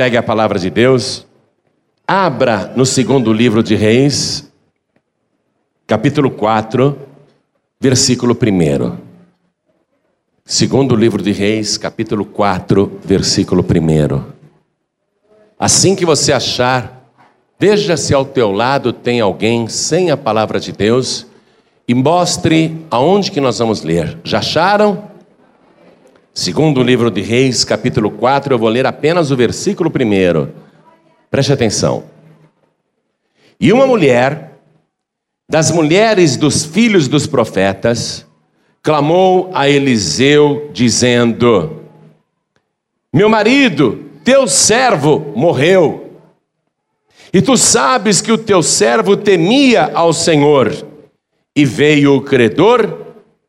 Pegue a palavra de Deus, abra no segundo livro de Reis, capítulo 4, versículo 1. Segundo livro de Reis, capítulo 4, versículo 1. Assim que você achar, veja se ao teu lado tem alguém sem a palavra de Deus e mostre aonde que nós vamos ler. Já acharam? Segundo o livro de Reis, capítulo 4, eu vou ler apenas o versículo primeiro. Preste atenção. E uma mulher, das mulheres dos filhos dos profetas, clamou a Eliseu, dizendo: Meu marido, teu servo, morreu. E tu sabes que o teu servo temia ao Senhor, e veio o credor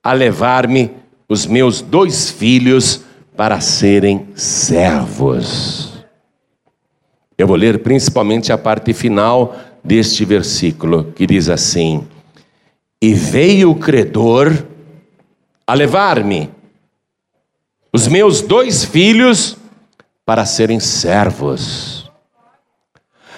a levar-me os meus dois filhos para serem servos. Eu vou ler principalmente a parte final deste versículo, que diz assim: E veio o credor a levar-me os meus dois filhos para serem servos.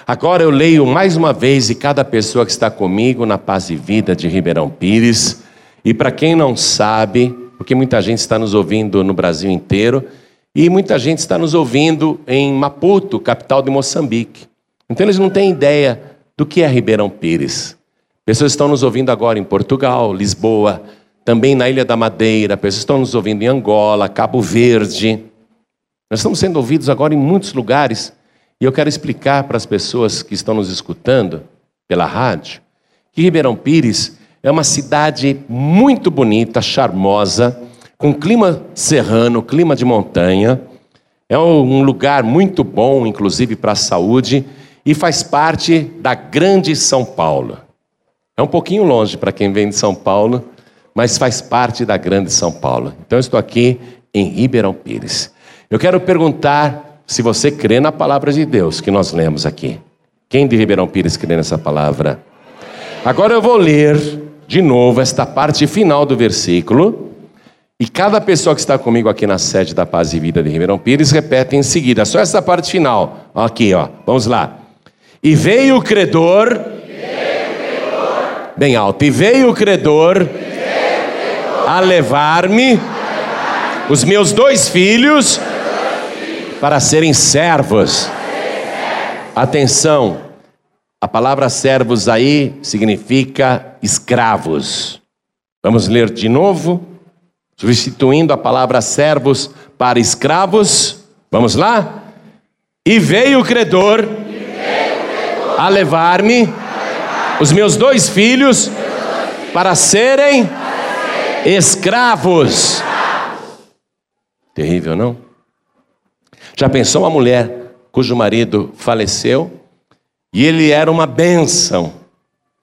Agora eu leio mais uma vez e cada pessoa que está comigo na Paz e Vida de Ribeirão Pires, e para quem não sabe, porque muita gente está nos ouvindo no Brasil inteiro e muita gente está nos ouvindo em Maputo, capital de Moçambique. Então eles não têm ideia do que é Ribeirão Pires. Pessoas estão nos ouvindo agora em Portugal, Lisboa, também na Ilha da Madeira, pessoas estão nos ouvindo em Angola, Cabo Verde. Nós estamos sendo ouvidos agora em muitos lugares e eu quero explicar para as pessoas que estão nos escutando pela rádio que Ribeirão Pires é uma cidade muito bonita, charmosa, com clima serrano, clima de montanha. É um lugar muito bom, inclusive para a saúde, e faz parte da Grande São Paulo. É um pouquinho longe para quem vem de São Paulo, mas faz parte da Grande São Paulo. Então estou aqui em Ribeirão Pires. Eu quero perguntar se você crê na palavra de Deus que nós lemos aqui. Quem de Ribeirão Pires crê nessa palavra? Agora eu vou ler de novo esta parte final do versículo. E cada pessoa que está comigo aqui na sede da Paz e Vida de Ribeirão Pires repete em seguida, só essa parte final. Aqui, ó. Vamos lá. E veio o credor, bem alto, e veio o credor, a levar-me levar os meus dois filhos, meus dois filhos para serem servos. Para serem servos. Atenção, a palavra servos aí significa escravos. Vamos ler de novo, substituindo a palavra servos para escravos. Vamos lá? E veio o credor, veio o credor a levar-me levar os meus dois filhos, meus dois filhos para, serem para serem escravos. escravos. Terrível, não? Já pensou uma mulher cujo marido faleceu? E ele era uma bênção.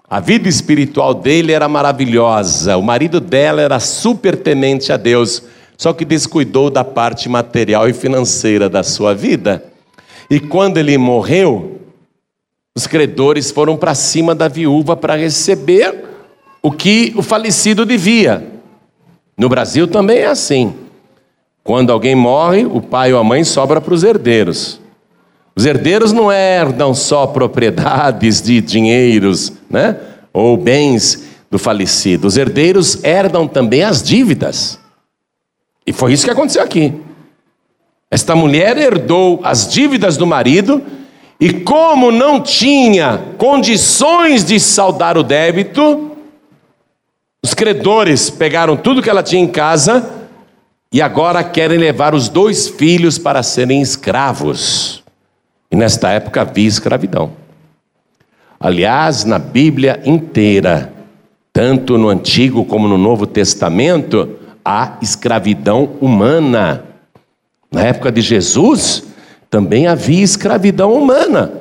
A vida espiritual dele era maravilhosa. O marido dela era super temente a Deus, só que descuidou da parte material e financeira da sua vida. E quando ele morreu, os credores foram para cima da viúva para receber o que o falecido devia. No Brasil também é assim. Quando alguém morre, o pai ou a mãe sobra para os herdeiros. Os herdeiros não herdam só propriedades de dinheiros, né? Ou bens do falecido. Os herdeiros herdam também as dívidas. E foi isso que aconteceu aqui. Esta mulher herdou as dívidas do marido e, como não tinha condições de saldar o débito, os credores pegaram tudo que ela tinha em casa e agora querem levar os dois filhos para serem escravos. E nesta época havia escravidão. Aliás, na Bíblia inteira, tanto no Antigo como no Novo Testamento, há escravidão humana. Na época de Jesus, também havia escravidão humana.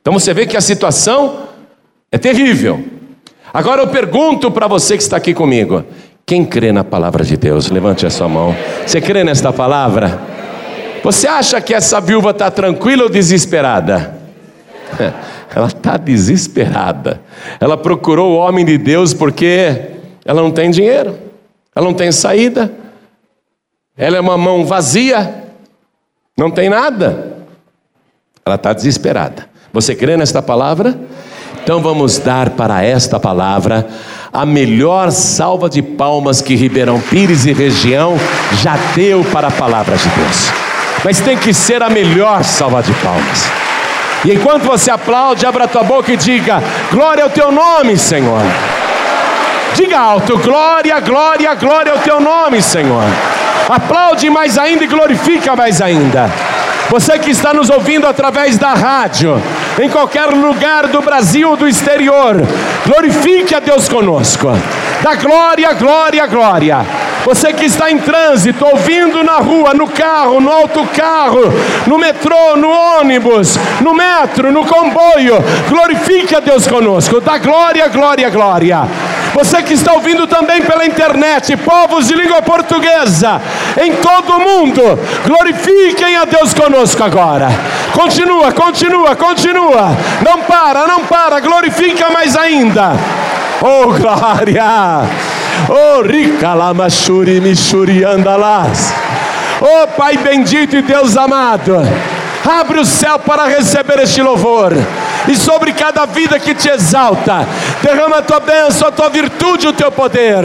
Então você vê que a situação é terrível. Agora eu pergunto para você que está aqui comigo: quem crê na palavra de Deus? Levante a sua mão. Você crê nesta palavra? Você acha que essa viúva está tranquila ou desesperada? Ela está desesperada. Ela procurou o homem de Deus porque ela não tem dinheiro, ela não tem saída, ela é uma mão vazia, não tem nada. Ela está desesperada. Você crê nesta palavra? Então vamos dar para esta palavra a melhor salva de palmas que Ribeirão Pires e região já deu para a palavra de Deus. Mas tem que ser a melhor salva de palmas. E enquanto você aplaude, abra tua boca e diga: Glória ao teu nome, Senhor. Diga alto: Glória, glória, glória ao teu nome, Senhor. Aplaude mais ainda e glorifica mais ainda. Você que está nos ouvindo através da rádio, em qualquer lugar do Brasil ou do exterior, glorifique a Deus conosco. Da glória, glória, glória. Você que está em trânsito, ouvindo na rua, no carro, no autocarro, no metrô, no ônibus, no metro, no comboio, glorifique a Deus conosco. Da glória, glória, glória. Você que está ouvindo também pela internet, povos de língua portuguesa, em todo o mundo, glorifiquem a Deus conosco agora. Continua, continua, continua. Não para, não para, glorifica mais ainda. Oh glória! Oh ricalamaxuri mixuri andalas. Oh Pai bendito e Deus amado, abre o céu para receber este louvor e sobre cada vida que te exalta. Derrama a tua bênção, a tua virtude, o teu poder.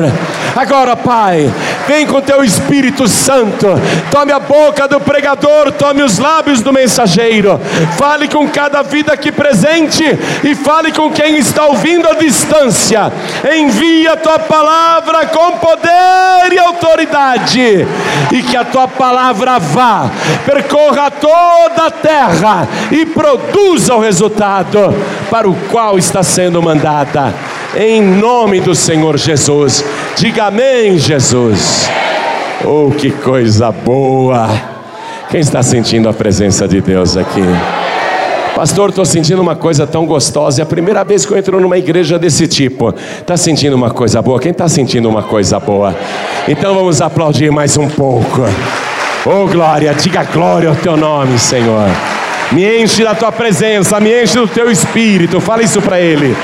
Agora, Pai, vem com teu Espírito Santo. Tome a boca do pregador, tome os lábios do mensageiro. Fale com cada vida aqui presente e fale com quem está ouvindo à distância. Envia a tua palavra com poder e autoridade, e que a tua palavra vá, percorra toda a terra e produza o resultado para o qual está sendo mandada. Em nome do Senhor Jesus. Diga amém, Jesus. Oh, que coisa boa. Quem está sentindo a presença de Deus aqui? Pastor, estou sentindo uma coisa tão gostosa. É a primeira vez que eu entro numa igreja desse tipo. Está sentindo uma coisa boa? Quem está sentindo uma coisa boa? Então vamos aplaudir mais um pouco. Oh glória, diga glória ao teu nome, Senhor. Me enche da tua presença, me enche do teu espírito. Fala isso para ele.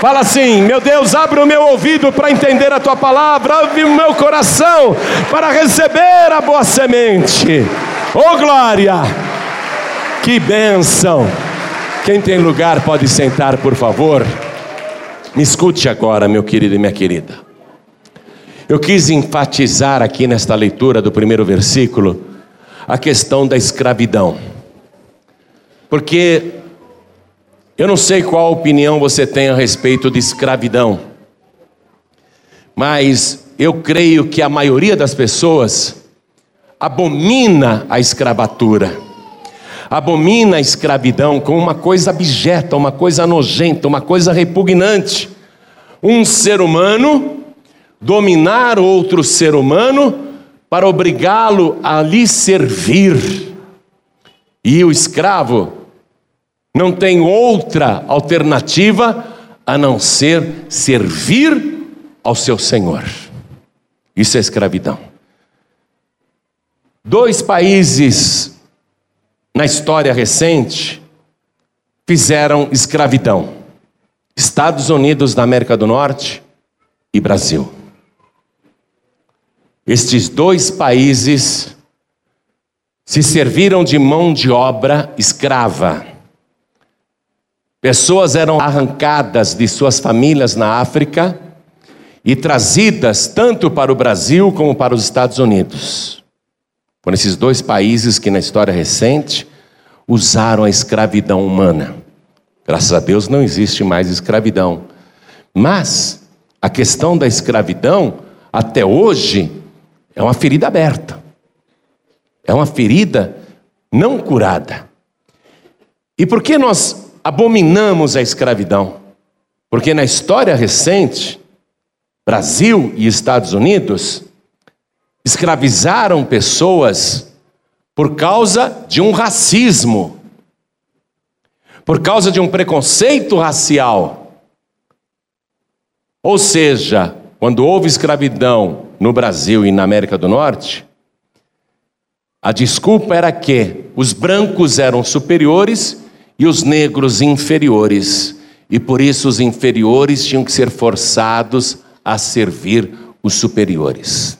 Fala assim: Meu Deus, abre o meu ouvido para entender a tua palavra, abre o meu coração para receber a boa semente. Oh glória! Que bênção! Quem tem lugar pode sentar, por favor. Me escute agora, meu querido e minha querida. Eu quis enfatizar aqui nesta leitura do primeiro versículo a questão da escravidão. Porque eu não sei qual opinião você tem a respeito de escravidão, mas eu creio que a maioria das pessoas abomina a escravatura, abomina a escravidão como uma coisa abjeta, uma coisa nojenta, uma coisa repugnante. Um ser humano dominar outro ser humano para obrigá-lo a lhe servir. E o escravo não tem outra alternativa a não ser servir ao seu Senhor. Isso é escravidão. Dois países na história recente fizeram escravidão: Estados Unidos da América do Norte e Brasil. Estes dois países se serviram de mão de obra escrava Pessoas eram arrancadas de suas famílias na África e trazidas tanto para o Brasil como para os Estados Unidos. Foram esses dois países que, na história recente, usaram a escravidão humana. Graças a Deus não existe mais escravidão. Mas a questão da escravidão, até hoje, é uma ferida aberta. É uma ferida não curada. E por que nós abominamos a escravidão. Porque na história recente, Brasil e Estados Unidos escravizaram pessoas por causa de um racismo, por causa de um preconceito racial. Ou seja, quando houve escravidão no Brasil e na América do Norte, a desculpa era que os brancos eram superiores e os negros inferiores, e por isso os inferiores tinham que ser forçados a servir os superiores.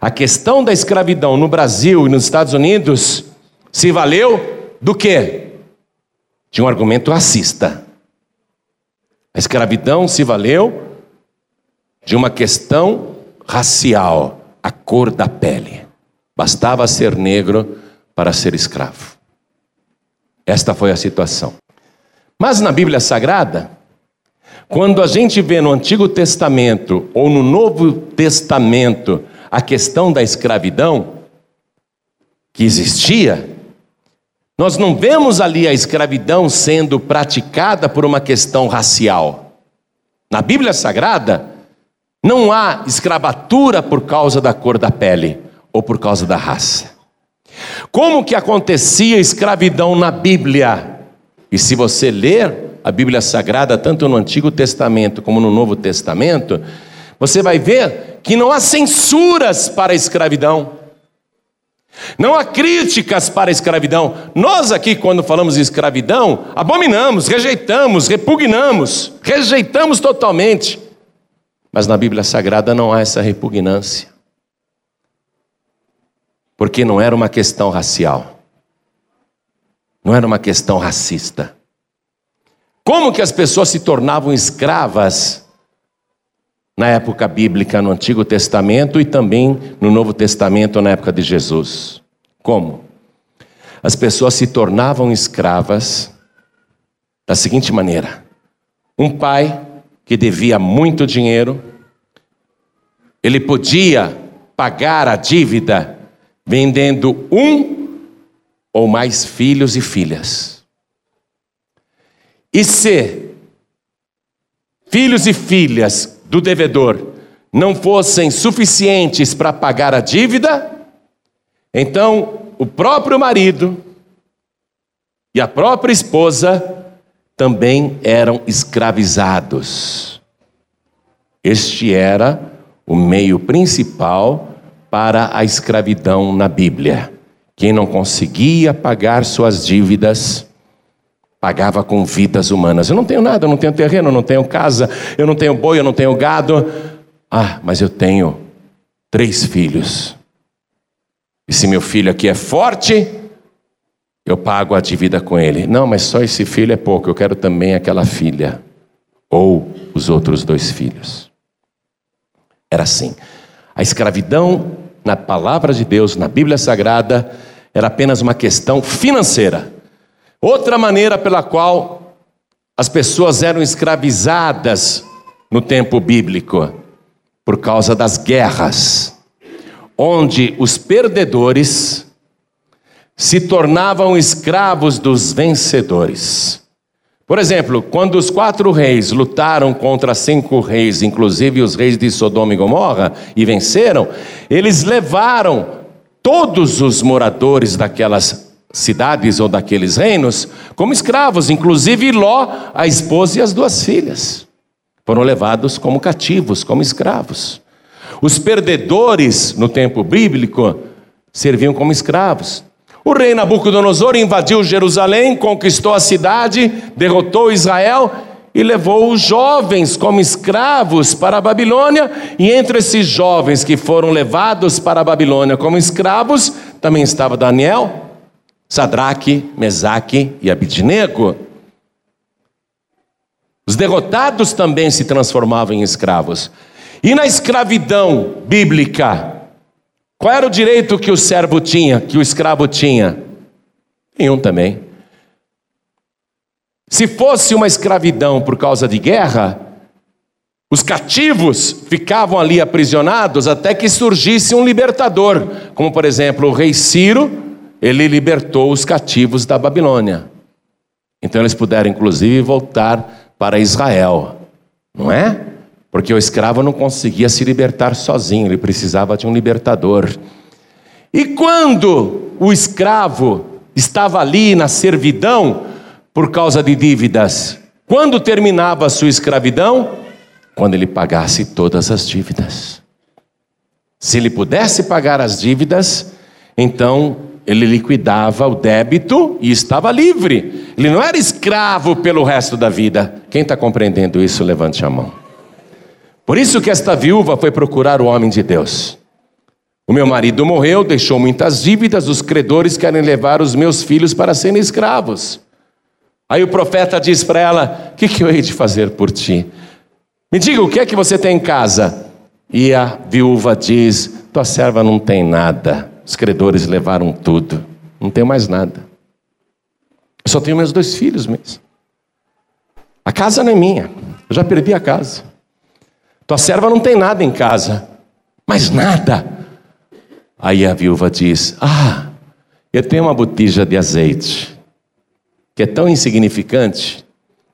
A questão da escravidão no Brasil e nos Estados Unidos se valeu do quê? tinha um argumento racista. A escravidão se valeu de uma questão racial, a cor da pele. Bastava ser negro para ser escravo. Esta foi a situação. Mas na Bíblia Sagrada, quando a gente vê no Antigo Testamento ou no Novo Testamento a questão da escravidão que existia, nós não vemos ali a escravidão sendo praticada por uma questão racial. Na Bíblia Sagrada, não há escravatura por causa da cor da pele ou por causa da raça. Como que acontecia escravidão na Bíblia? E se você ler a Bíblia Sagrada, tanto no Antigo Testamento como no Novo Testamento, você vai ver que não há censuras para a escravidão. Não há críticas para a escravidão. Nós aqui, quando falamos de escravidão, abominamos, rejeitamos, repugnamos, rejeitamos totalmente. Mas na Bíblia Sagrada não há essa repugnância. Porque não era uma questão racial. Não era uma questão racista. Como que as pessoas se tornavam escravas na época bíblica no Antigo Testamento e também no Novo Testamento na época de Jesus. Como? As pessoas se tornavam escravas da seguinte maneira: um pai que devia muito dinheiro, ele podia pagar a dívida vendendo um ou mais filhos e filhas. E se filhos e filhas do devedor não fossem suficientes para pagar a dívida, então o próprio marido e a própria esposa também eram escravizados. Este era o meio principal para a escravidão na Bíblia. Quem não conseguia pagar suas dívidas, Pagava com vidas humanas. Eu não tenho nada, eu não tenho terreno, eu não tenho casa, eu não tenho boi, eu não tenho gado. Ah, mas eu tenho três filhos. E se meu filho aqui é forte, eu pago a dívida com ele. Não, mas só esse filho é pouco, eu quero também aquela filha. Ou os outros dois filhos. Era assim. A escravidão, na palavra de Deus, na Bíblia Sagrada, era apenas uma questão financeira. Outra maneira pela qual as pessoas eram escravizadas no tempo bíblico, por causa das guerras, onde os perdedores se tornavam escravos dos vencedores. Por exemplo, quando os quatro reis lutaram contra cinco reis, inclusive os reis de Sodoma e Gomorra, e venceram, eles levaram todos os moradores daquelas cidades ou daqueles reinos como escravos, inclusive Ló, a esposa e as duas filhas. Foram levados como cativos, como escravos. Os perdedores no tempo bíblico serviam como escravos. O rei Nabucodonosor invadiu Jerusalém, conquistou a cidade, derrotou Israel e levou os jovens como escravos para a Babilônia. E entre esses jovens que foram levados para a Babilônia como escravos, também estava Daniel, Sadraque, Mesaque e Abidnego. Os derrotados também se transformavam em escravos. E na escravidão bíblica, qual era o direito que o servo tinha, que o escravo tinha? Nenhum também. Se fosse uma escravidão por causa de guerra, os cativos ficavam ali aprisionados até que surgisse um libertador, como por exemplo o rei Ciro, ele libertou os cativos da Babilônia. Então eles puderam, inclusive, voltar para Israel, não é? Porque o escravo não conseguia se libertar sozinho, ele precisava de um libertador. E quando o escravo estava ali na servidão por causa de dívidas, quando terminava a sua escravidão? Quando ele pagasse todas as dívidas. Se ele pudesse pagar as dívidas, então ele liquidava o débito e estava livre. Ele não era escravo pelo resto da vida. Quem está compreendendo isso, levante a mão. Por isso que esta viúva foi procurar o homem de Deus. O meu marido morreu, deixou muitas dívidas, os credores querem levar os meus filhos para serem escravos. Aí o profeta diz para ela: O que, que eu hei de fazer por ti? Me diga o que é que você tem em casa. E a viúva diz: Tua serva não tem nada. Os credores levaram tudo. Não tenho mais nada. Eu só tenho meus dois filhos mesmo. A casa não é minha. Eu já perdi a casa. Tua serva não tem nada em casa. Mas nada. Aí a viúva diz: Ah, eu tenho uma botija de azeite, que é tão insignificante,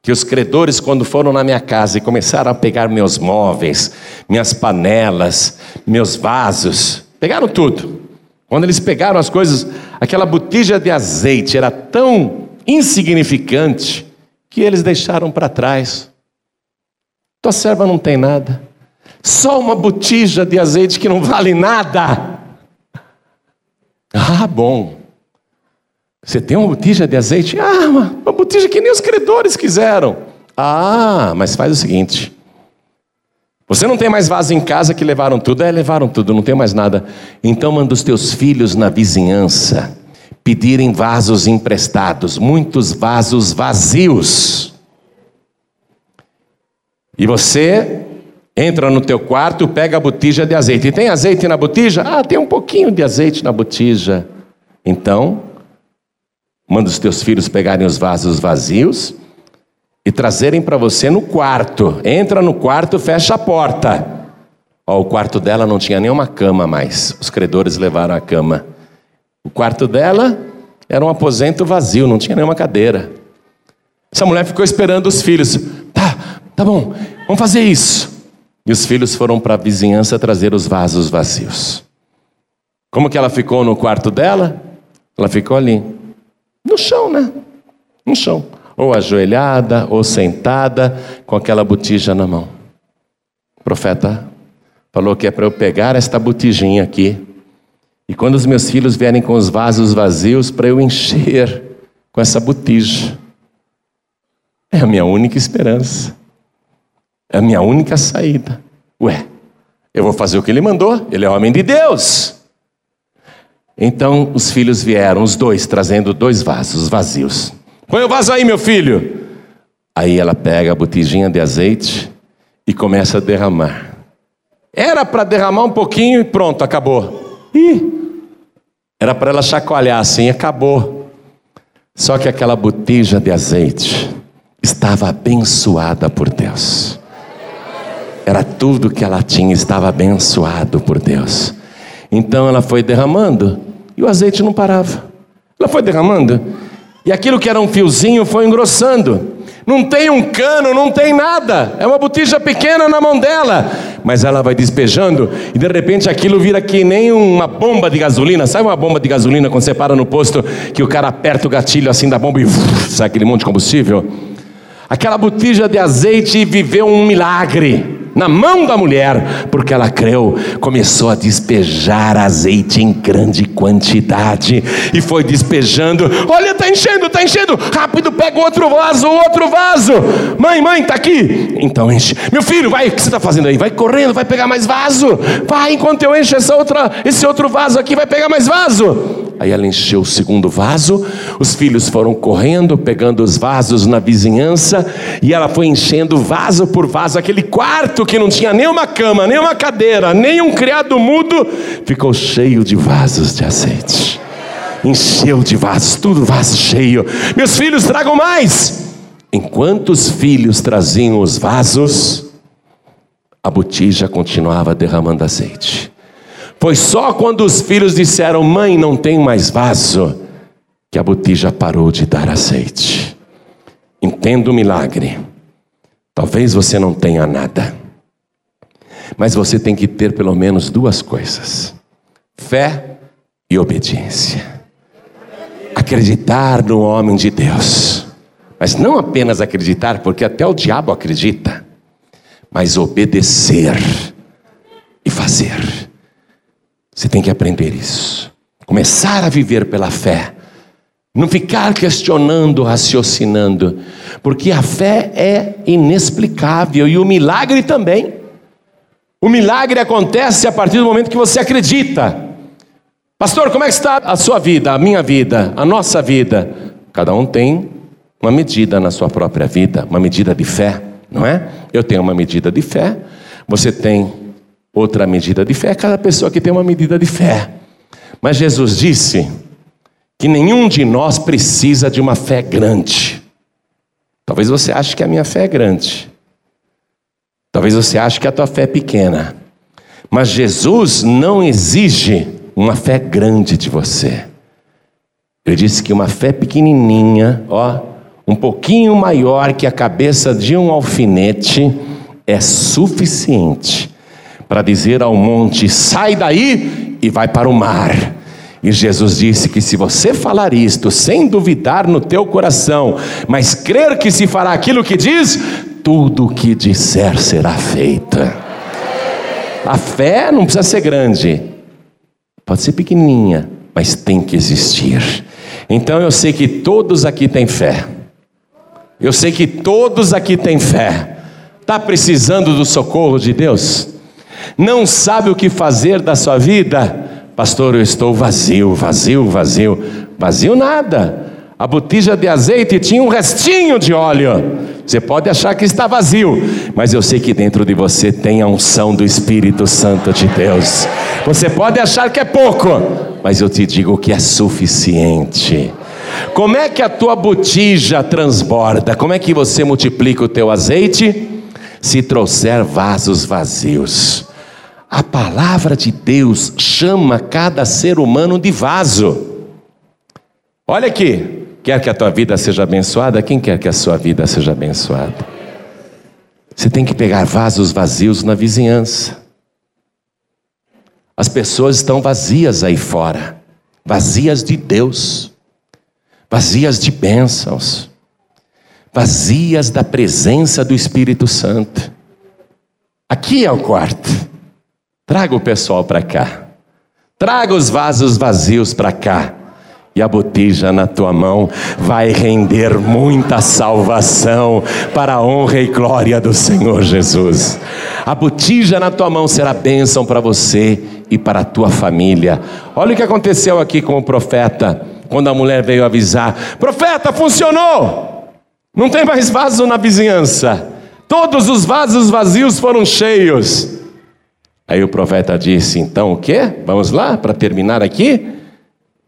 que os credores, quando foram na minha casa e começaram a pegar meus móveis, minhas panelas, meus vasos, pegaram tudo. Quando eles pegaram as coisas, aquela botija de azeite era tão insignificante que eles deixaram para trás. Tua serva não tem nada, só uma botija de azeite que não vale nada. Ah, bom. Você tem uma botija de azeite? Ah, uma, uma botija que nem os credores quiseram. Ah, mas faz o seguinte: você não tem mais vaso em casa que levaram tudo? É, levaram tudo, não tem mais nada. Então manda os teus filhos na vizinhança pedirem vasos emprestados, muitos vasos vazios. E você entra no teu quarto, pega a botija de azeite. E tem azeite na botija? Ah, tem um pouquinho de azeite na botija. Então, manda os teus filhos pegarem os vasos vazios e trazerem para você no quarto. Entra no quarto, fecha a porta. Ó, o quarto dela não tinha nenhuma cama mais. Os credores levaram a cama. O quarto dela era um aposento vazio, não tinha nenhuma cadeira. Essa mulher ficou esperando os filhos. Tá, tá bom, vamos fazer isso. E os filhos foram para a vizinhança trazer os vasos vazios. Como que ela ficou no quarto dela? Ela ficou ali, no chão, né? No chão ou ajoelhada, ou sentada, com aquela botija na mão. O profeta falou que é para eu pegar esta botijinha aqui, e quando os meus filhos vierem com os vasos vazios, para eu encher com essa botija. É a minha única esperança, é a minha única saída. Ué, eu vou fazer o que ele mandou, ele é homem de Deus. Então os filhos vieram, os dois, trazendo dois vasos vazios. Põe o vaso aí, meu filho. Aí ela pega a botijinha de azeite e começa a derramar. Era para derramar um pouquinho e pronto, acabou. Ih, era para ela chacoalhar assim, acabou. Só que aquela botija de azeite estava abençoada por Deus. Era tudo que ela tinha, estava abençoado por Deus. Então ela foi derramando e o azeite não parava. Ela foi derramando e aquilo que era um fiozinho foi engrossando. Não tem um cano, não tem nada. É uma botija pequena na mão dela. Mas ela vai despejando e de repente aquilo vira que nem uma bomba de gasolina. Sabe uma bomba de gasolina quando você para no posto que o cara aperta o gatilho assim da bomba e sai aquele monte de combustível? Aquela botija de azeite viveu um milagre na mão da mulher, porque ela creu, começou a despejar azeite em grande quantidade e foi despejando. Olha, está enchendo, está enchendo. Rápido, pega outro vaso, outro vaso. Mãe, mãe, está aqui. Então enche. Meu filho, vai, o que você está fazendo aí? Vai correndo, vai pegar mais vaso. Vai, enquanto eu encho essa outra, esse outro vaso aqui, vai pegar mais vaso. Aí ela encheu o segundo vaso, os filhos foram correndo, pegando os vasos na vizinhança, e ela foi enchendo vaso por vaso. Aquele quarto que não tinha nem uma cama, nem uma cadeira, nem um criado mudo, ficou cheio de vasos de azeite. Encheu de vasos, tudo vaso cheio. Meus filhos, tragam mais. Enquanto os filhos traziam os vasos, a botija continuava derramando azeite. Foi só quando os filhos disseram: Mãe, não tem mais vaso, que a botija parou de dar azeite. Entenda o milagre. Talvez você não tenha nada, mas você tem que ter pelo menos duas coisas: fé e obediência. Acreditar no homem de Deus, mas não apenas acreditar, porque até o diabo acredita, mas obedecer e fazer. Você tem que aprender isso. Começar a viver pela fé. Não ficar questionando, raciocinando, porque a fé é inexplicável e o milagre também. O milagre acontece a partir do momento que você acredita. Pastor, como é que está a sua vida, a minha vida, a nossa vida? Cada um tem uma medida na sua própria vida, uma medida de fé, não é? Eu tenho uma medida de fé, você tem outra medida de fé, cada pessoa aqui tem uma medida de fé. Mas Jesus disse que nenhum de nós precisa de uma fé grande. Talvez você ache que a minha fé é grande. Talvez você ache que a tua fé é pequena. Mas Jesus não exige uma fé grande de você. Ele disse que uma fé pequenininha, ó, um pouquinho maior que a cabeça de um alfinete, é suficiente para dizer ao monte: sai daí e vai para o mar. E Jesus disse que se você falar isto sem duvidar no teu coração, mas crer que se fará aquilo que diz, tudo o que disser será feito. A fé não precisa ser grande, pode ser pequenininha, mas tem que existir. Então eu sei que todos aqui têm fé. Eu sei que todos aqui têm fé. Está precisando do socorro de Deus? Não sabe o que fazer da sua vida? Pastor, eu estou vazio, vazio, vazio. Vazio nada. A botija de azeite tinha um restinho de óleo. Você pode achar que está vazio, mas eu sei que dentro de você tem a unção do Espírito Santo de Deus. Você pode achar que é pouco, mas eu te digo que é suficiente. Como é que a tua botija transborda? Como é que você multiplica o teu azeite? Se trouxer vasos vazios. A palavra de Deus chama cada ser humano de vaso. Olha aqui, quer que a tua vida seja abençoada? Quem quer que a sua vida seja abençoada? Você tem que pegar vasos vazios na vizinhança. As pessoas estão vazias aí fora, vazias de Deus, vazias de bênçãos, vazias da presença do Espírito Santo. Aqui é o quarto. Traga o pessoal para cá. Traga os vasos vazios para cá. E a botija na tua mão vai render muita salvação para a honra e glória do Senhor Jesus. A botija na tua mão será bênção para você e para a tua família. Olha o que aconteceu aqui com o profeta, quando a mulher veio avisar: Profeta, funcionou! Não tem mais vaso na vizinhança. Todos os vasos vazios foram cheios. Aí o profeta disse: então o que? Vamos lá, para terminar aqui?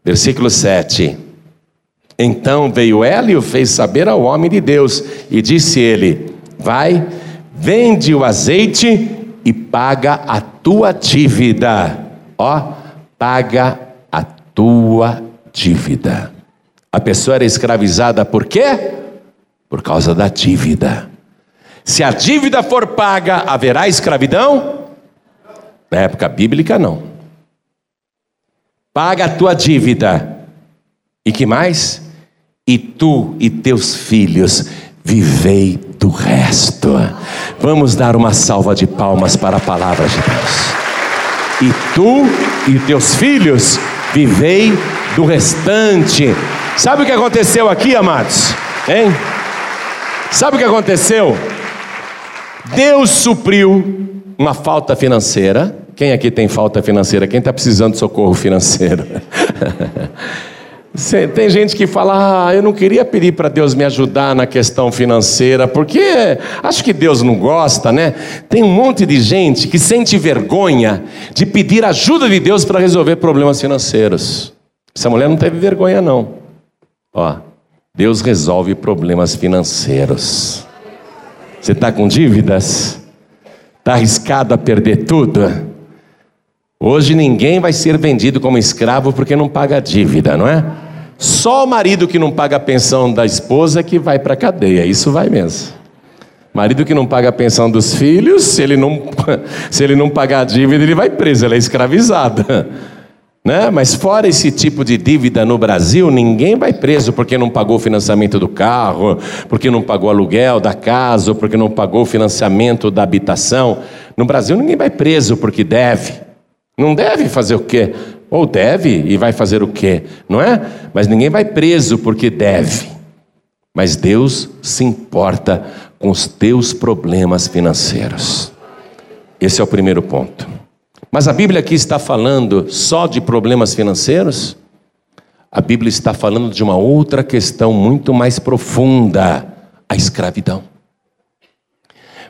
Versículo 7. Então veio ela e o fez saber ao homem de Deus, e disse ele: Vai, vende o azeite e paga a tua dívida. Ó, paga a tua dívida. A pessoa era escravizada por quê? Por causa da dívida. Se a dívida for paga, haverá escravidão? Na época bíblica, não. Paga a tua dívida. E que mais? E tu e teus filhos vivei do resto. Vamos dar uma salva de palmas para a palavra de Deus. E tu e teus filhos vivei do restante. Sabe o que aconteceu aqui, amados? Hein? Sabe o que aconteceu? Deus supriu uma falta financeira. Quem aqui tem falta financeira? Quem está precisando de socorro financeiro? Tem gente que fala, ah, eu não queria pedir para Deus me ajudar na questão financeira, porque acho que Deus não gosta, né? Tem um monte de gente que sente vergonha de pedir ajuda de Deus para resolver problemas financeiros. Essa mulher não teve vergonha, não. Ó, Deus resolve problemas financeiros. Você está com dívidas? Está arriscado a perder tudo? Hoje ninguém vai ser vendido como escravo porque não paga dívida, não é? Só o marido que não paga a pensão da esposa que vai para a cadeia, isso vai mesmo. Marido que não paga a pensão dos filhos, se ele não, se ele não pagar a dívida, ele vai preso, ele é escravizado. Né? Mas fora esse tipo de dívida no Brasil, ninguém vai preso porque não pagou o financiamento do carro, porque não pagou o aluguel da casa, ou porque não pagou o financiamento da habitação. No Brasil, ninguém vai preso porque deve. Não deve fazer o quê? Ou deve e vai fazer o quê? Não é? Mas ninguém vai preso porque deve. Mas Deus se importa com os teus problemas financeiros. Esse é o primeiro ponto. Mas a Bíblia aqui está falando só de problemas financeiros? a Bíblia está falando de uma outra questão muito mais profunda: a escravidão.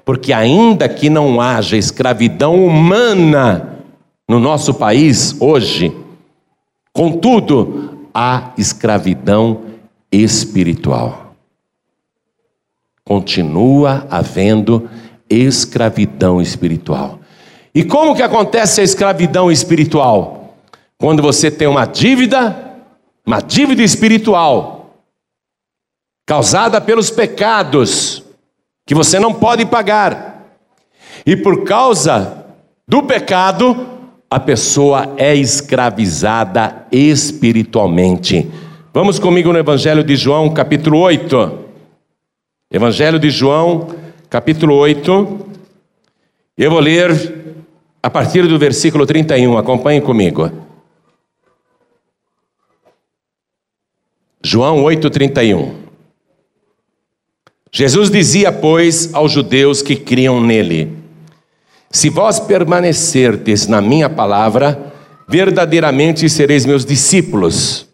Porque, ainda que não haja escravidão humana no nosso país hoje, contudo, há escravidão espiritual. Continua havendo escravidão espiritual. E como que acontece a escravidão espiritual? Quando você tem uma dívida uma dívida espiritual causada pelos pecados que você não pode pagar. E por causa do pecado, a pessoa é escravizada espiritualmente. Vamos comigo no Evangelho de João, capítulo 8. Evangelho de João, capítulo 8. Eu vou ler a partir do versículo 31. Acompanhe comigo. João 8,31. Jesus dizia, pois, aos judeus que criam nele: Se vós permanecerdes na minha palavra, verdadeiramente sereis meus discípulos,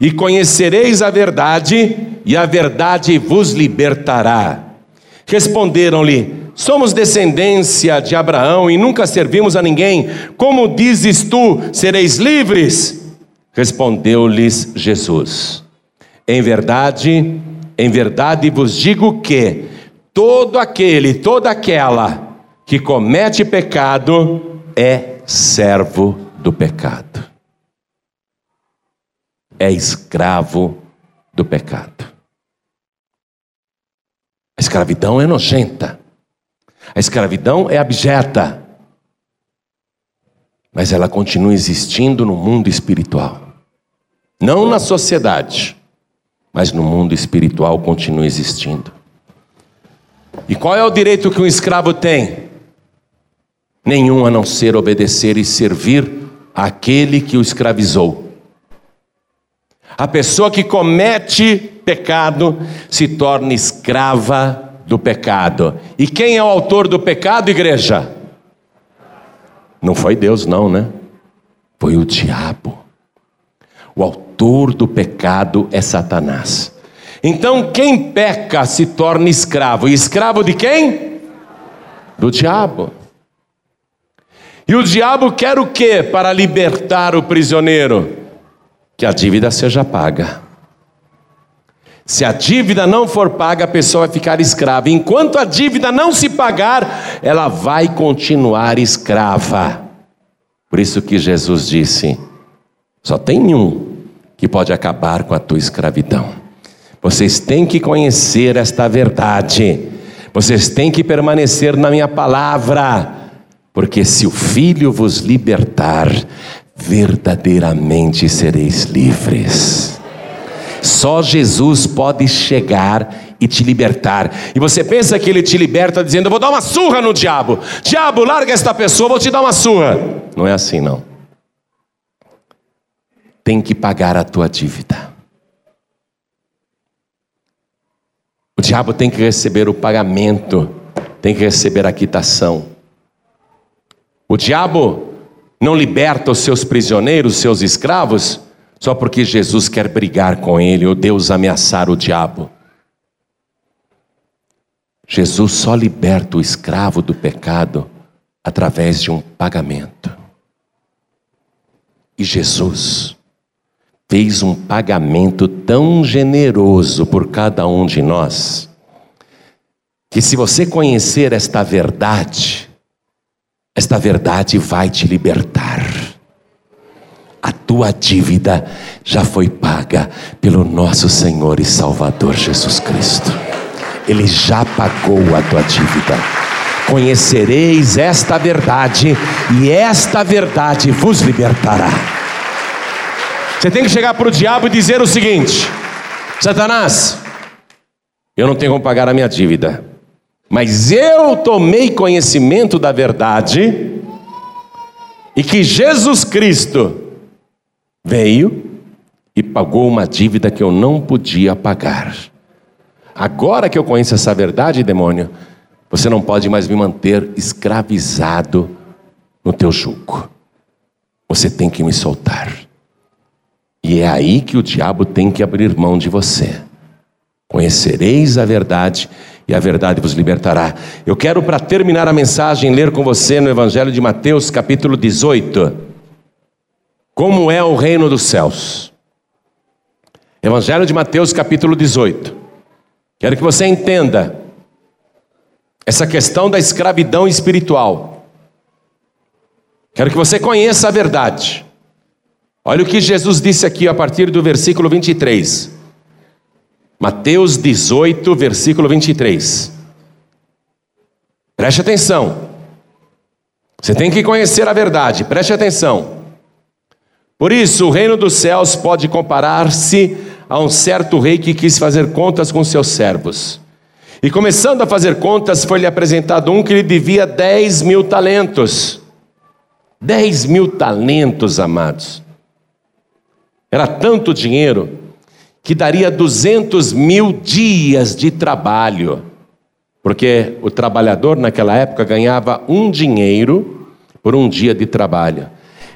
e conhecereis a verdade, e a verdade vos libertará. Responderam-lhe: Somos descendência de Abraão e nunca servimos a ninguém. Como dizes tu, sereis livres? Respondeu-lhes Jesus: em verdade, em verdade vos digo que todo aquele, toda aquela que comete pecado é servo do pecado. É escravo do pecado. A escravidão é nojenta. A escravidão é abjeta. Mas ela continua existindo no mundo espiritual. Não na sociedade mas no mundo espiritual continua existindo. E qual é o direito que um escravo tem? Nenhum a não ser obedecer e servir àquele que o escravizou. A pessoa que comete pecado se torna escrava do pecado. E quem é o autor do pecado, igreja? Não foi Deus, não, né? Foi o diabo. O autor do pecado é Satanás. Então, quem peca se torna escravo. E escravo de quem? Do diabo. E o diabo quer o que para libertar o prisioneiro? Que a dívida seja paga. Se a dívida não for paga, a pessoa vai ficar escrava. Enquanto a dívida não se pagar, ela vai continuar escrava. Por isso que Jesus disse: só tem um que pode acabar com a tua escravidão. Vocês têm que conhecer esta verdade. Vocês têm que permanecer na minha palavra. Porque se o Filho vos libertar, verdadeiramente sereis livres. Só Jesus pode chegar e te libertar. E você pensa que ele te liberta dizendo: Eu vou dar uma surra no diabo. Diabo, larga esta pessoa, vou te dar uma surra. Não é assim, não tem que pagar a tua dívida. O diabo tem que receber o pagamento, tem que receber a quitação. O diabo não liberta os seus prisioneiros, os seus escravos, só porque Jesus quer brigar com ele ou Deus ameaçar o diabo. Jesus só liberta o escravo do pecado através de um pagamento. E Jesus fez um pagamento tão generoso por cada um de nós, que se você conhecer esta verdade, esta verdade vai te libertar. A tua dívida já foi paga pelo nosso Senhor e Salvador Jesus Cristo. Ele já pagou a tua dívida. Conhecereis esta verdade, e esta verdade vos libertará. Você tem que chegar para o diabo e dizer o seguinte: Satanás, eu não tenho como pagar a minha dívida, mas eu tomei conhecimento da verdade e que Jesus Cristo veio e pagou uma dívida que eu não podia pagar. Agora que eu conheço essa verdade, demônio, você não pode mais me manter escravizado no teu jugo. Você tem que me soltar. E é aí que o diabo tem que abrir mão de você. Conhecereis a verdade e a verdade vos libertará. Eu quero, para terminar a mensagem, ler com você no Evangelho de Mateus, capítulo 18, como é o reino dos céus. Evangelho de Mateus, capítulo 18. Quero que você entenda essa questão da escravidão espiritual. Quero que você conheça a verdade. Olha o que Jesus disse aqui a partir do versículo 23. Mateus 18, versículo 23. Preste atenção. Você tem que conhecer a verdade, preste atenção. Por isso, o reino dos céus pode comparar-se a um certo rei que quis fazer contas com seus servos. E começando a fazer contas, foi-lhe apresentado um que lhe devia 10 mil talentos. 10 mil talentos, amados. Era tanto dinheiro que daria 200 mil dias de trabalho. Porque o trabalhador naquela época ganhava um dinheiro por um dia de trabalho.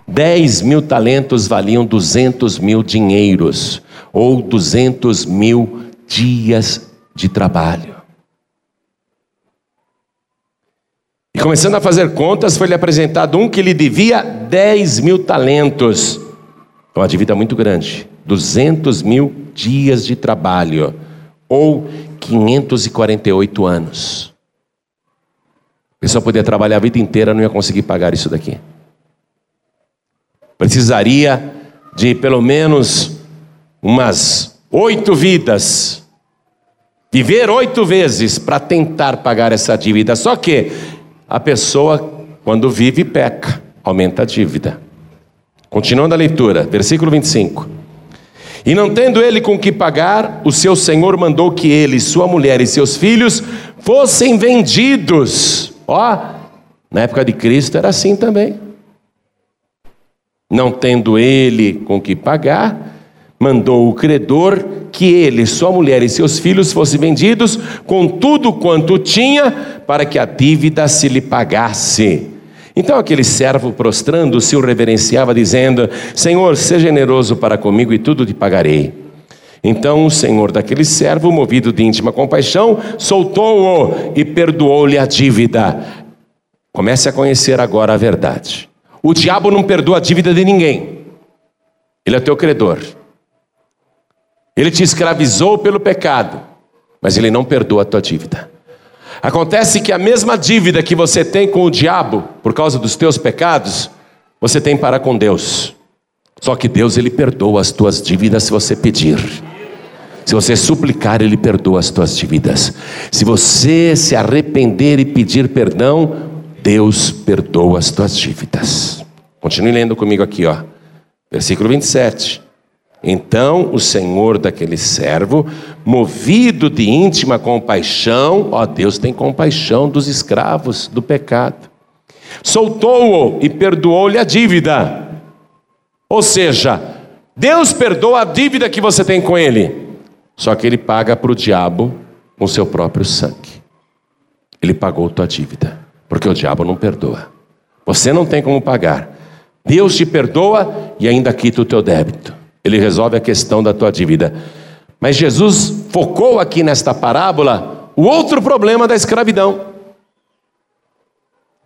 10 mil talentos valiam 200 mil dinheiros, ou 200 mil dias de trabalho. E começando a fazer contas, foi-lhe apresentado um que lhe devia 10 mil talentos. É uma dívida muito grande. 200 mil dias de trabalho. Ou 548 anos. A pessoa poderia trabalhar a vida inteira, não ia conseguir pagar isso daqui. Precisaria de pelo menos umas oito vidas. Viver oito vezes para tentar pagar essa dívida. Só que a pessoa, quando vive, peca, aumenta a dívida. Continuando a leitura, versículo 25. E não tendo ele com que pagar, o seu senhor mandou que ele, sua mulher e seus filhos fossem vendidos. Ó, na época de Cristo era assim também. Não tendo ele com que pagar, mandou o credor que ele, sua mulher e seus filhos fossem vendidos com tudo quanto tinha, para que a dívida se lhe pagasse. Então aquele servo, prostrando-se, o reverenciava, dizendo: Senhor, seja generoso para comigo e tudo te pagarei. Então o senhor daquele servo, movido de íntima compaixão, soltou-o e perdoou-lhe a dívida. Comece a conhecer agora a verdade. O diabo não perdoa a dívida de ninguém. Ele é teu credor. Ele te escravizou pelo pecado, mas ele não perdoa a tua dívida. Acontece que a mesma dívida que você tem com o diabo por causa dos teus pecados, você tem para com Deus. Só que Deus ele perdoa as tuas dívidas se você pedir. Se você suplicar, ele perdoa as tuas dívidas. Se você se arrepender e pedir perdão, Deus perdoa as tuas dívidas. Continue lendo comigo aqui, ó. Versículo 27. Então o senhor daquele servo, movido de íntima compaixão, ó Deus tem compaixão dos escravos do pecado, soltou-o e perdoou-lhe a dívida. Ou seja, Deus perdoa a dívida que você tem com ele, só que ele paga para o diabo com seu próprio sangue. Ele pagou tua dívida porque o diabo não perdoa. Você não tem como pagar. Deus te perdoa e ainda quita o teu débito. Ele resolve a questão da tua dívida. Mas Jesus focou aqui nesta parábola o outro problema da escravidão.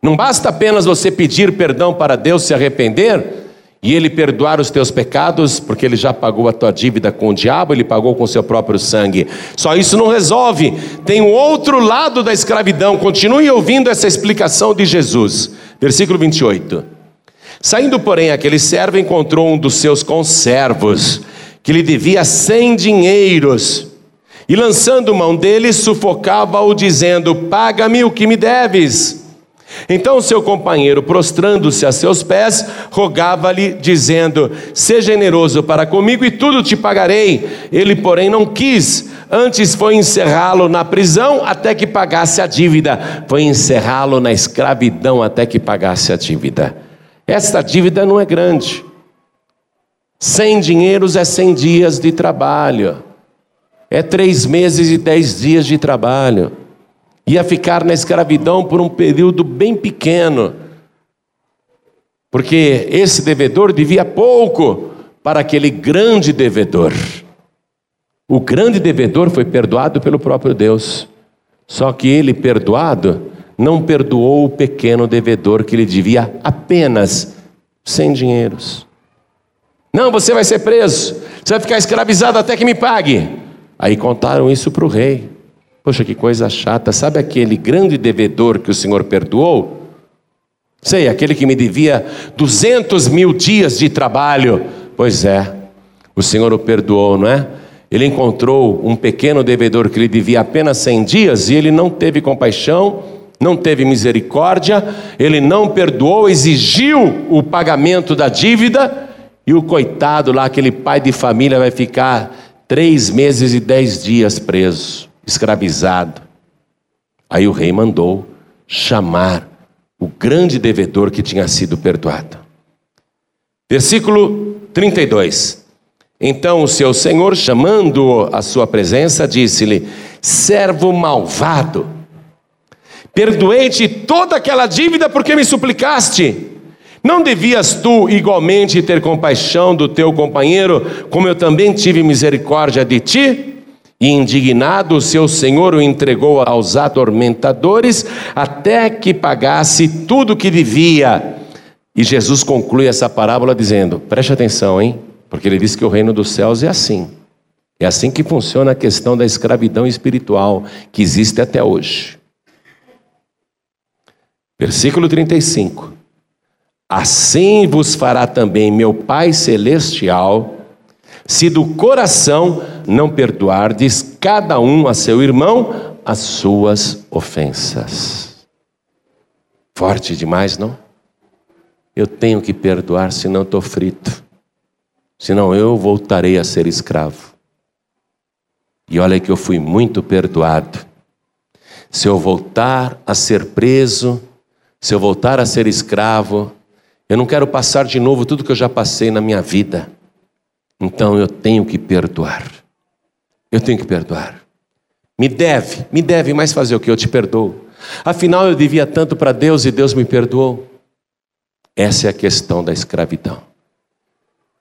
Não basta apenas você pedir perdão para Deus se arrepender e Ele perdoar os teus pecados, porque Ele já pagou a tua dívida com o diabo, Ele pagou com o seu próprio sangue. Só isso não resolve. Tem um outro lado da escravidão. Continue ouvindo essa explicação de Jesus. Versículo 28. Saindo, porém, aquele servo encontrou um dos seus conservos, que lhe devia cem dinheiros, e lançando mão dele, sufocava-o, dizendo: Paga-me o que me deves. Então seu companheiro, prostrando-se a seus pés, rogava-lhe, dizendo: Seja generoso para comigo e tudo te pagarei. Ele, porém, não quis, antes foi encerrá-lo na prisão até que pagasse a dívida, foi encerrá-lo na escravidão até que pagasse a dívida. Esta dívida não é grande. Cem dinheiros é cem dias de trabalho, é três meses e dez dias de trabalho ia ficar na escravidão por um período bem pequeno, porque esse devedor devia pouco para aquele grande devedor. O grande devedor foi perdoado pelo próprio Deus. Só que ele, perdoado, não perdoou o pequeno devedor que lhe devia apenas 100 dinheiros. Não, você vai ser preso, você vai ficar escravizado até que me pague. Aí contaram isso para o rei. Poxa, que coisa chata. Sabe aquele grande devedor que o Senhor perdoou? Sei, aquele que me devia 200 mil dias de trabalho. Pois é, o Senhor o perdoou, não é? Ele encontrou um pequeno devedor que lhe devia apenas 100 dias e ele não teve compaixão, não teve misericórdia, ele não perdoou, exigiu o pagamento da dívida e o coitado lá, aquele pai de família, vai ficar três meses e dez dias preso, escravizado. Aí o rei mandou chamar o grande devedor que tinha sido perdoado. Versículo 32. Então o seu senhor, chamando-o à sua presença, disse-lhe: Servo malvado, perdoei-te toda aquela dívida porque me suplicaste. Não devias tu igualmente ter compaixão do teu companheiro, como eu também tive misericórdia de ti? E indignado, o seu senhor o entregou aos atormentadores, até que pagasse tudo o que devia. E Jesus conclui essa parábola dizendo: preste atenção, hein? Porque ele diz que o reino dos céus é assim. É assim que funciona a questão da escravidão espiritual que existe até hoje. Versículo 35. Assim vos fará também meu Pai Celestial, se do coração não perdoardes cada um a seu irmão as suas ofensas. Forte demais, não? Eu tenho que perdoar, senão estou frito. Senão eu voltarei a ser escravo. E olha que eu fui muito perdoado. Se eu voltar a ser preso, se eu voltar a ser escravo, eu não quero passar de novo tudo que eu já passei na minha vida. Então eu tenho que perdoar. Eu tenho que perdoar. Me deve, me deve, mas fazer o que? Eu te perdoo. Afinal, eu devia tanto para Deus e Deus me perdoou. Essa é a questão da escravidão.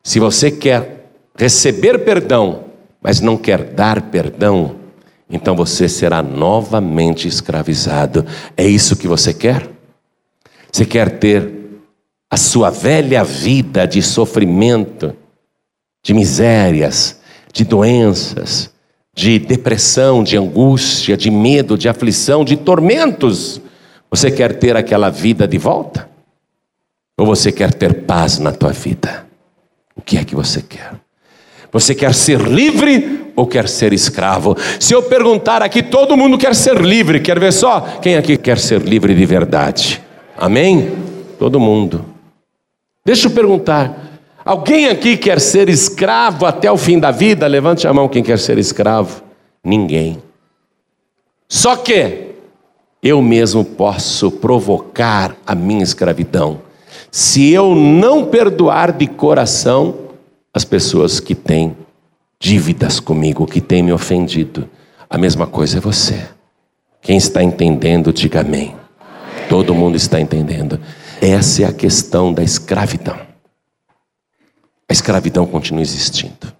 Se você quer receber perdão, mas não quer dar perdão, então você será novamente escravizado. É isso que você quer? Você quer ter a sua velha vida de sofrimento, de misérias, de doenças, de depressão, de angústia, de medo, de aflição, de tormentos. Você quer ter aquela vida de volta? Ou você quer ter paz na tua vida? O que é que você quer? Você quer ser livre ou quer ser escravo? Se eu perguntar aqui, todo mundo quer ser livre. Quer ver só? Quem aqui quer ser livre de verdade? Amém? Todo mundo. Deixa eu perguntar: alguém aqui quer ser escravo até o fim da vida? Levante a mão quem quer ser escravo. Ninguém. Só que eu mesmo posso provocar a minha escravidão se eu não perdoar de coração as pessoas que têm dívidas comigo, que têm me ofendido. A mesma coisa é você. Quem está entendendo, diga amém. Todo mundo está entendendo. Essa é a questão da escravidão. A escravidão continua existindo.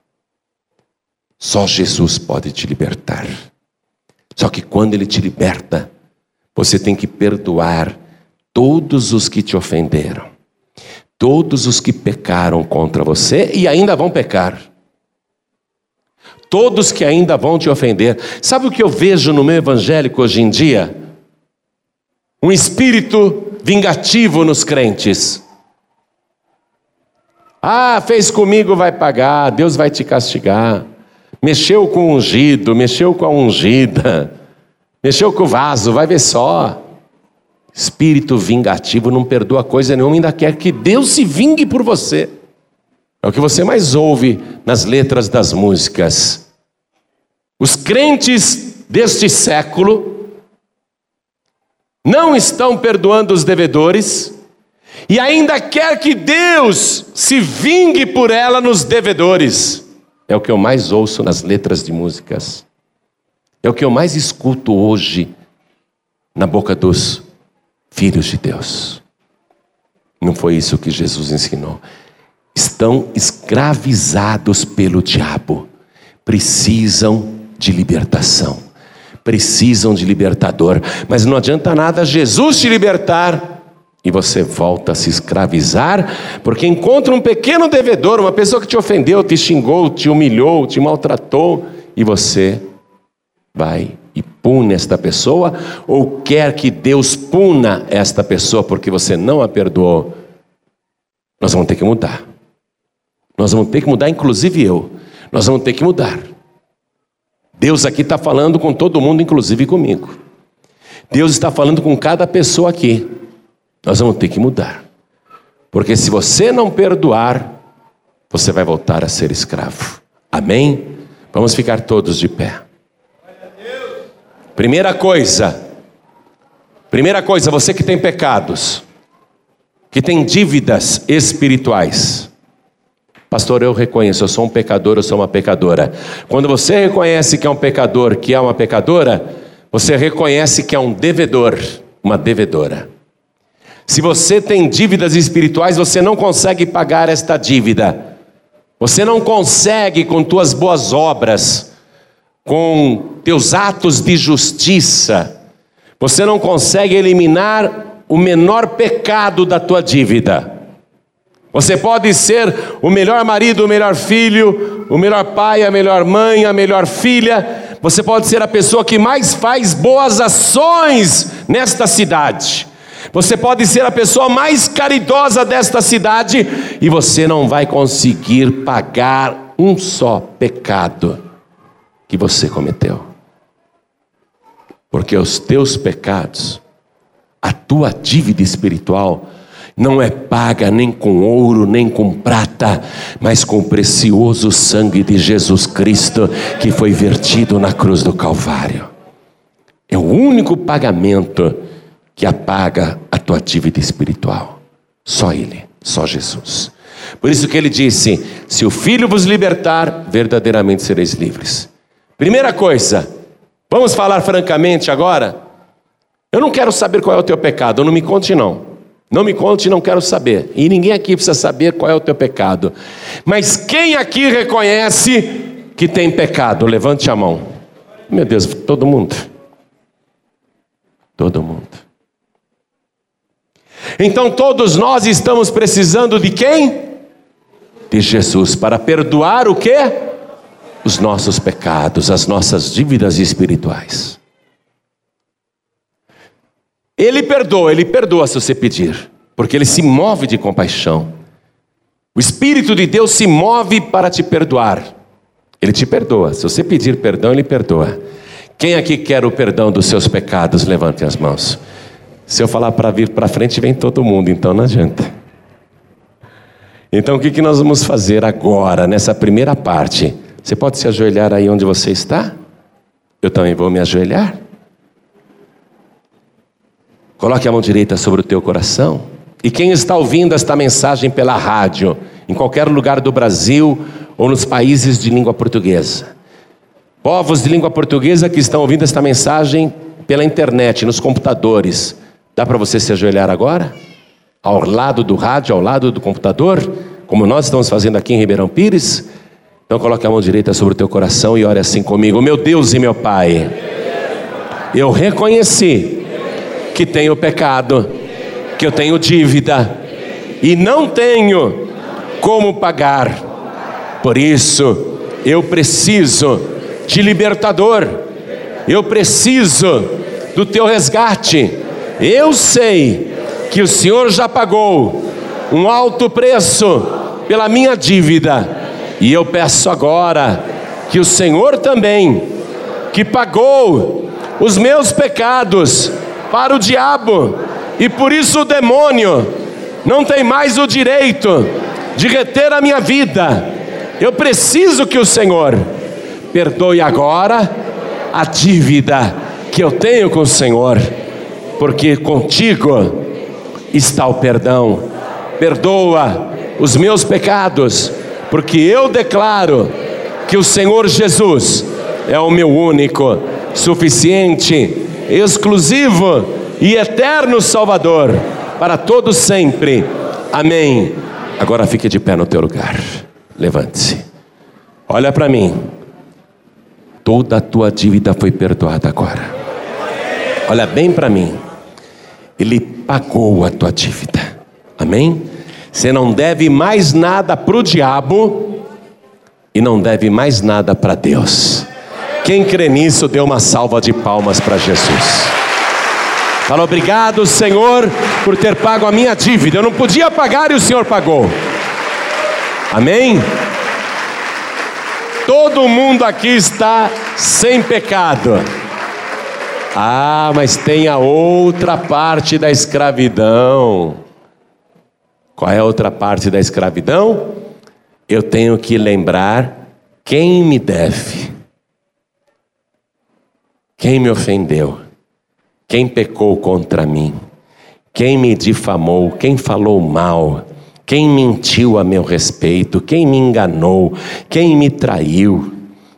Só Jesus pode te libertar. Só que quando Ele te liberta, você tem que perdoar todos os que te ofenderam, todos os que pecaram contra você e ainda vão pecar. Todos que ainda vão te ofender. Sabe o que eu vejo no meu evangélico hoje em dia? Um espírito vingativo nos crentes. Ah, fez comigo, vai pagar, Deus vai te castigar. Mexeu com o ungido, mexeu com a ungida, mexeu com o vaso, vai ver só. Espírito vingativo não perdoa coisa nenhuma, ainda quer que Deus se vingue por você. É o que você mais ouve nas letras das músicas. Os crentes deste século não estão perdoando os devedores e ainda quer que Deus se vingue por ela nos devedores. É o que eu mais ouço nas letras de músicas. É o que eu mais escuto hoje na boca dos filhos de Deus. Não foi isso que Jesus ensinou. estão escravizados pelo diabo, precisam de libertação, precisam de libertador, mas não adianta nada Jesus te libertar e você volta a se escravizar, porque encontra um pequeno devedor, uma pessoa que te ofendeu, te xingou, te humilhou, te maltratou, e você vai e pune esta pessoa, ou quer que Deus puna esta pessoa porque você não a perdoou. Nós vamos ter que mudar. Nós vamos ter que mudar, inclusive eu. Nós vamos ter que mudar. Deus aqui está falando com todo mundo, inclusive comigo. Deus está falando com cada pessoa aqui. Nós vamos ter que mudar. Porque se você não perdoar, você vai voltar a ser escravo. Amém? Vamos ficar todos de pé. Primeira coisa, primeira coisa, você que tem pecados, que tem dívidas espirituais. Pastor, eu reconheço, eu sou um pecador, eu sou uma pecadora. Quando você reconhece que é um pecador, que é uma pecadora, você reconhece que é um devedor, uma devedora. Se você tem dívidas espirituais, você não consegue pagar esta dívida. Você não consegue com tuas boas obras, com teus atos de justiça, você não consegue eliminar o menor pecado da tua dívida. Você pode ser o melhor marido, o melhor filho, o melhor pai, a melhor mãe, a melhor filha. Você pode ser a pessoa que mais faz boas ações nesta cidade. Você pode ser a pessoa mais caridosa desta cidade e você não vai conseguir pagar um só pecado que você cometeu. Porque os teus pecados, a tua dívida espiritual, não é paga nem com ouro, nem com prata, mas com o precioso sangue de Jesus Cristo que foi vertido na cruz do Calvário. É o único pagamento que apaga a tua dívida espiritual. Só Ele, só Jesus. Por isso que ele disse: Se o Filho vos libertar, verdadeiramente sereis livres. Primeira coisa, vamos falar francamente agora. Eu não quero saber qual é o teu pecado, não me conte não. Não me conte, não quero saber. E ninguém aqui precisa saber qual é o teu pecado. Mas quem aqui reconhece que tem pecado? Levante a mão. Meu Deus, todo mundo. Todo mundo. Então todos nós estamos precisando de quem? De Jesus para perdoar o que? Os nossos pecados, as nossas dívidas espirituais. Ele perdoa, ele perdoa se você pedir, porque ele se move de compaixão. O Espírito de Deus se move para te perdoar. Ele te perdoa. Se você pedir perdão, ele perdoa. Quem aqui quer o perdão dos seus pecados? Levante as mãos. Se eu falar para vir para frente, vem todo mundo, então não adianta. Então o que, que nós vamos fazer agora, nessa primeira parte? Você pode se ajoelhar aí onde você está? Eu também vou me ajoelhar. Coloque a mão direita sobre o teu coração. E quem está ouvindo esta mensagem pela rádio, em qualquer lugar do Brasil ou nos países de língua portuguesa. Povos de língua portuguesa que estão ouvindo esta mensagem pela internet, nos computadores. Dá para você se ajoelhar agora? Ao lado do rádio, ao lado do computador, como nós estamos fazendo aqui em Ribeirão Pires? Então coloque a mão direita sobre o teu coração e ore assim comigo. Meu Deus e meu Pai, eu reconheci que tenho pecado, que eu tenho dívida e não tenho como pagar. Por isso, eu preciso de libertador. Eu preciso do teu resgate. Eu sei que o Senhor já pagou um alto preço pela minha dívida, e eu peço agora que o Senhor também, que pagou os meus pecados para o diabo, e por isso o demônio não tem mais o direito de reter a minha vida. Eu preciso que o Senhor perdoe agora a dívida que eu tenho com o Senhor porque contigo está o perdão. Perdoa os meus pecados, porque eu declaro que o Senhor Jesus é o meu único, suficiente, exclusivo e eterno Salvador para todos sempre. Amém. Agora fique de pé no teu lugar. Levante-se. Olha para mim. Toda a tua dívida foi perdoada agora. Olha bem para mim. Ele pagou a tua dívida. Amém? Você não deve mais nada para o diabo e não deve mais nada para Deus. Quem crê nisso, dê uma salva de palmas para Jesus. Fala, obrigado, Senhor, por ter pago a minha dívida. Eu não podia pagar e o Senhor pagou. Amém? Todo mundo aqui está sem pecado. Ah, mas tem a outra parte da escravidão. Qual é a outra parte da escravidão? Eu tenho que lembrar quem me deve, quem me ofendeu, quem pecou contra mim, quem me difamou, quem falou mal, quem mentiu a meu respeito, quem me enganou, quem me traiu,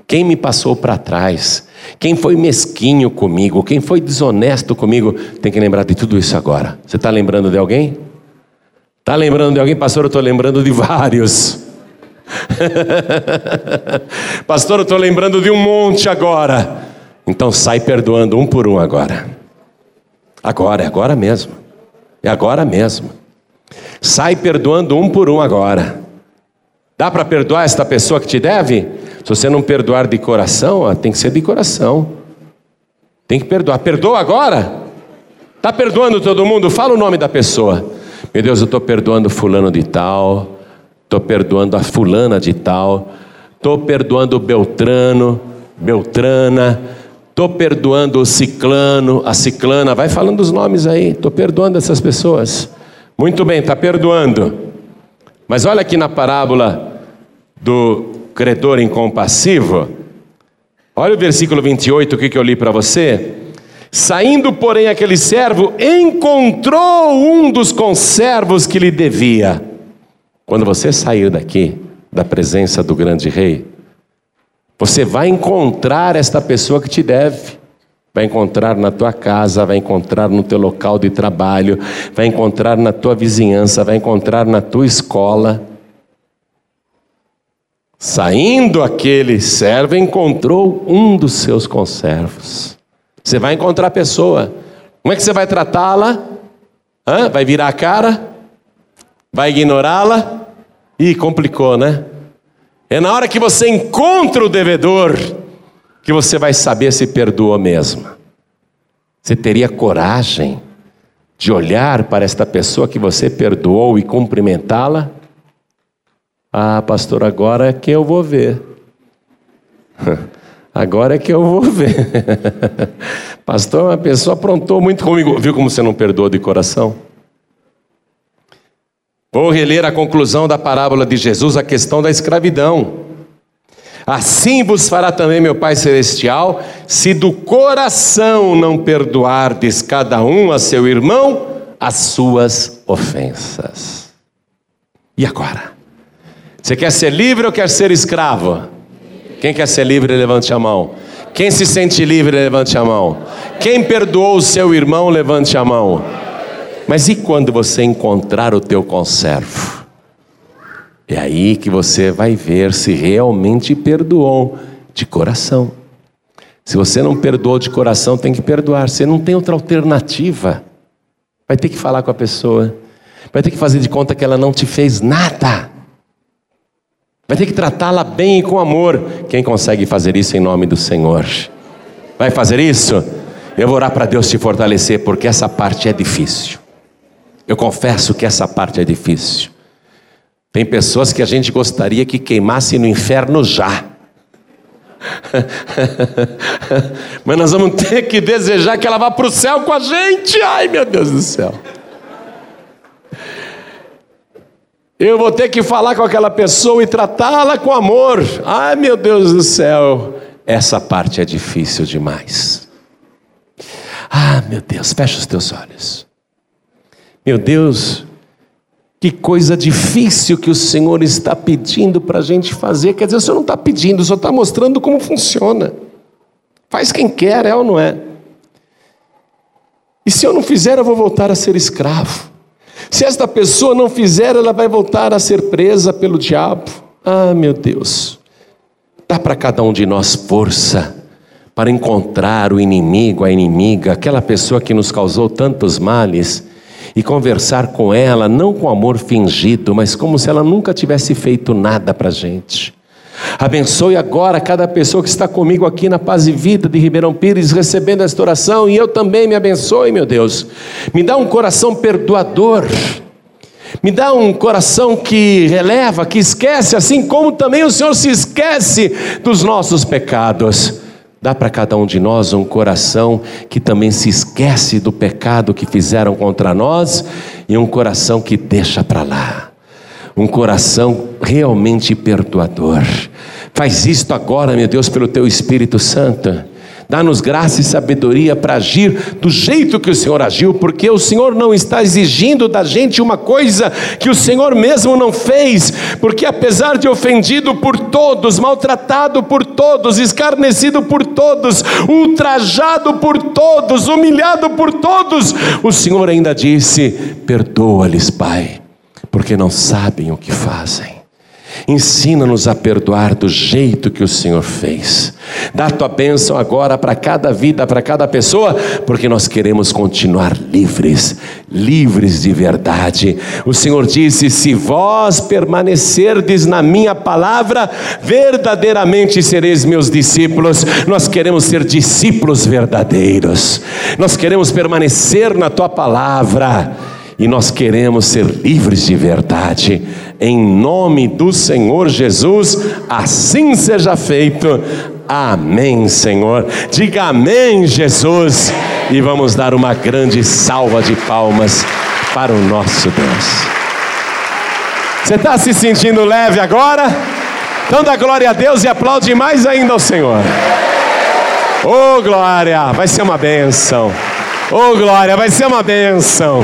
quem me passou para trás, quem foi mesquinho comigo, quem foi desonesto comigo, tem que lembrar de tudo isso agora. Você está lembrando de alguém? Está lembrando de alguém? Pastor, eu estou lembrando de vários. Pastor, eu estou lembrando de um monte agora. Então sai perdoando um por um agora. Agora, é agora mesmo. É agora mesmo. Sai perdoando um por um agora. Dá para perdoar esta pessoa que te deve? Se você não perdoar de coração, tem que ser de coração. Tem que perdoar. Perdoa agora? Está perdoando todo mundo? Fala o nome da pessoa. Meu Deus, eu estou perdoando fulano de tal. Estou perdoando a fulana de tal. Estou perdoando o Beltrano, Beltrana. Estou perdoando o ciclano, a ciclana. Vai falando os nomes aí. Estou perdoando essas pessoas. Muito bem, está perdoando. Mas olha aqui na parábola do credor incompassivo. Olha o versículo 28, o que, que eu li para você. Saindo, porém, aquele servo encontrou um dos conservos que lhe devia. Quando você sair daqui, da presença do grande rei, você vai encontrar esta pessoa que te deve vai encontrar na tua casa, vai encontrar no teu local de trabalho, vai encontrar na tua vizinhança, vai encontrar na tua escola. Saindo aquele servo, encontrou um dos seus conservos. Você vai encontrar a pessoa. Como é que você vai tratá-la? Vai virar a cara? Vai ignorá-la? Ih, complicou, né? É na hora que você encontra o devedor que você vai saber se perdoou mesmo. Você teria coragem de olhar para esta pessoa que você perdoou e cumprimentá-la? Ah, pastor, agora é que eu vou ver. Agora é que eu vou ver. pastor, uma pessoa aprontou muito comigo. Viu como você não perdoou de coração? Vou reler a conclusão da parábola de Jesus, a questão da escravidão. Assim vos fará também meu Pai Celestial, se do coração não perdoardes cada um a seu irmão as suas ofensas. E agora? Você quer ser livre ou quer ser escravo? Quem quer ser livre, levante a mão. Quem se sente livre, levante a mão. Quem perdoou o seu irmão, levante a mão. Mas e quando você encontrar o teu conservo? É aí que você vai ver se realmente perdoou de coração. Se você não perdoou de coração, tem que perdoar. Você não tem outra alternativa. Vai ter que falar com a pessoa. Vai ter que fazer de conta que ela não te fez nada. Vai ter que tratá-la bem e com amor. Quem consegue fazer isso em nome do Senhor? Vai fazer isso? Eu vou orar para Deus te fortalecer, porque essa parte é difícil. Eu confesso que essa parte é difícil. Tem pessoas que a gente gostaria que queimasse no inferno já. Mas nós vamos ter que desejar que ela vá para o céu com a gente. Ai, meu Deus do céu. Eu vou ter que falar com aquela pessoa e tratá-la com amor. Ai, meu Deus do céu. Essa parte é difícil demais. Ah, meu Deus, fecha os teus olhos. Meu Deus, que coisa difícil que o Senhor está pedindo para a gente fazer. Quer dizer, o Senhor não está pedindo, só está mostrando como funciona. Faz quem quer, é ou não é? E se eu não fizer, eu vou voltar a ser escravo. Se esta pessoa não fizer, ela vai voltar a ser presa pelo diabo. Ah, meu Deus. Dá para cada um de nós força para encontrar o inimigo, a inimiga, aquela pessoa que nos causou tantos males e conversar com ela, não com amor fingido, mas como se ela nunca tivesse feito nada para a gente. Abençoe agora cada pessoa que está comigo aqui na Paz e Vida de Ribeirão Pires, recebendo esta oração, e eu também me abençoe, meu Deus. Me dá um coração perdoador, me dá um coração que releva, que esquece, assim como também o Senhor se esquece dos nossos pecados. Dá para cada um de nós um coração que também se esquece do pecado que fizeram contra nós e um coração que deixa para lá. Um coração realmente perdoador. Faz isto agora, meu Deus, pelo teu Espírito Santo. Dá-nos graça e sabedoria para agir do jeito que o Senhor agiu, porque o Senhor não está exigindo da gente uma coisa que o Senhor mesmo não fez, porque apesar de ofendido por todos, maltratado por todos, escarnecido por todos, ultrajado por todos, humilhado por todos, o Senhor ainda disse: Perdoa-lhes, Pai, porque não sabem o que fazem. Ensina-nos a perdoar do jeito que o Senhor fez. Dá tua bênção agora para cada vida, para cada pessoa, porque nós queremos continuar livres, livres de verdade. O Senhor disse: Se vós permanecerdes na minha palavra, verdadeiramente sereis meus discípulos. Nós queremos ser discípulos verdadeiros, nós queremos permanecer na tua palavra e nós queremos ser livres de verdade. Em nome do Senhor Jesus, assim seja feito. Amém, Senhor. Diga amém, Jesus. E vamos dar uma grande salva de palmas para o nosso Deus. Você está se sentindo leve agora? Então dá glória a Deus e aplaude mais ainda ao Senhor. Oh glória, vai ser uma bênção. Oh glória, vai ser uma bênção.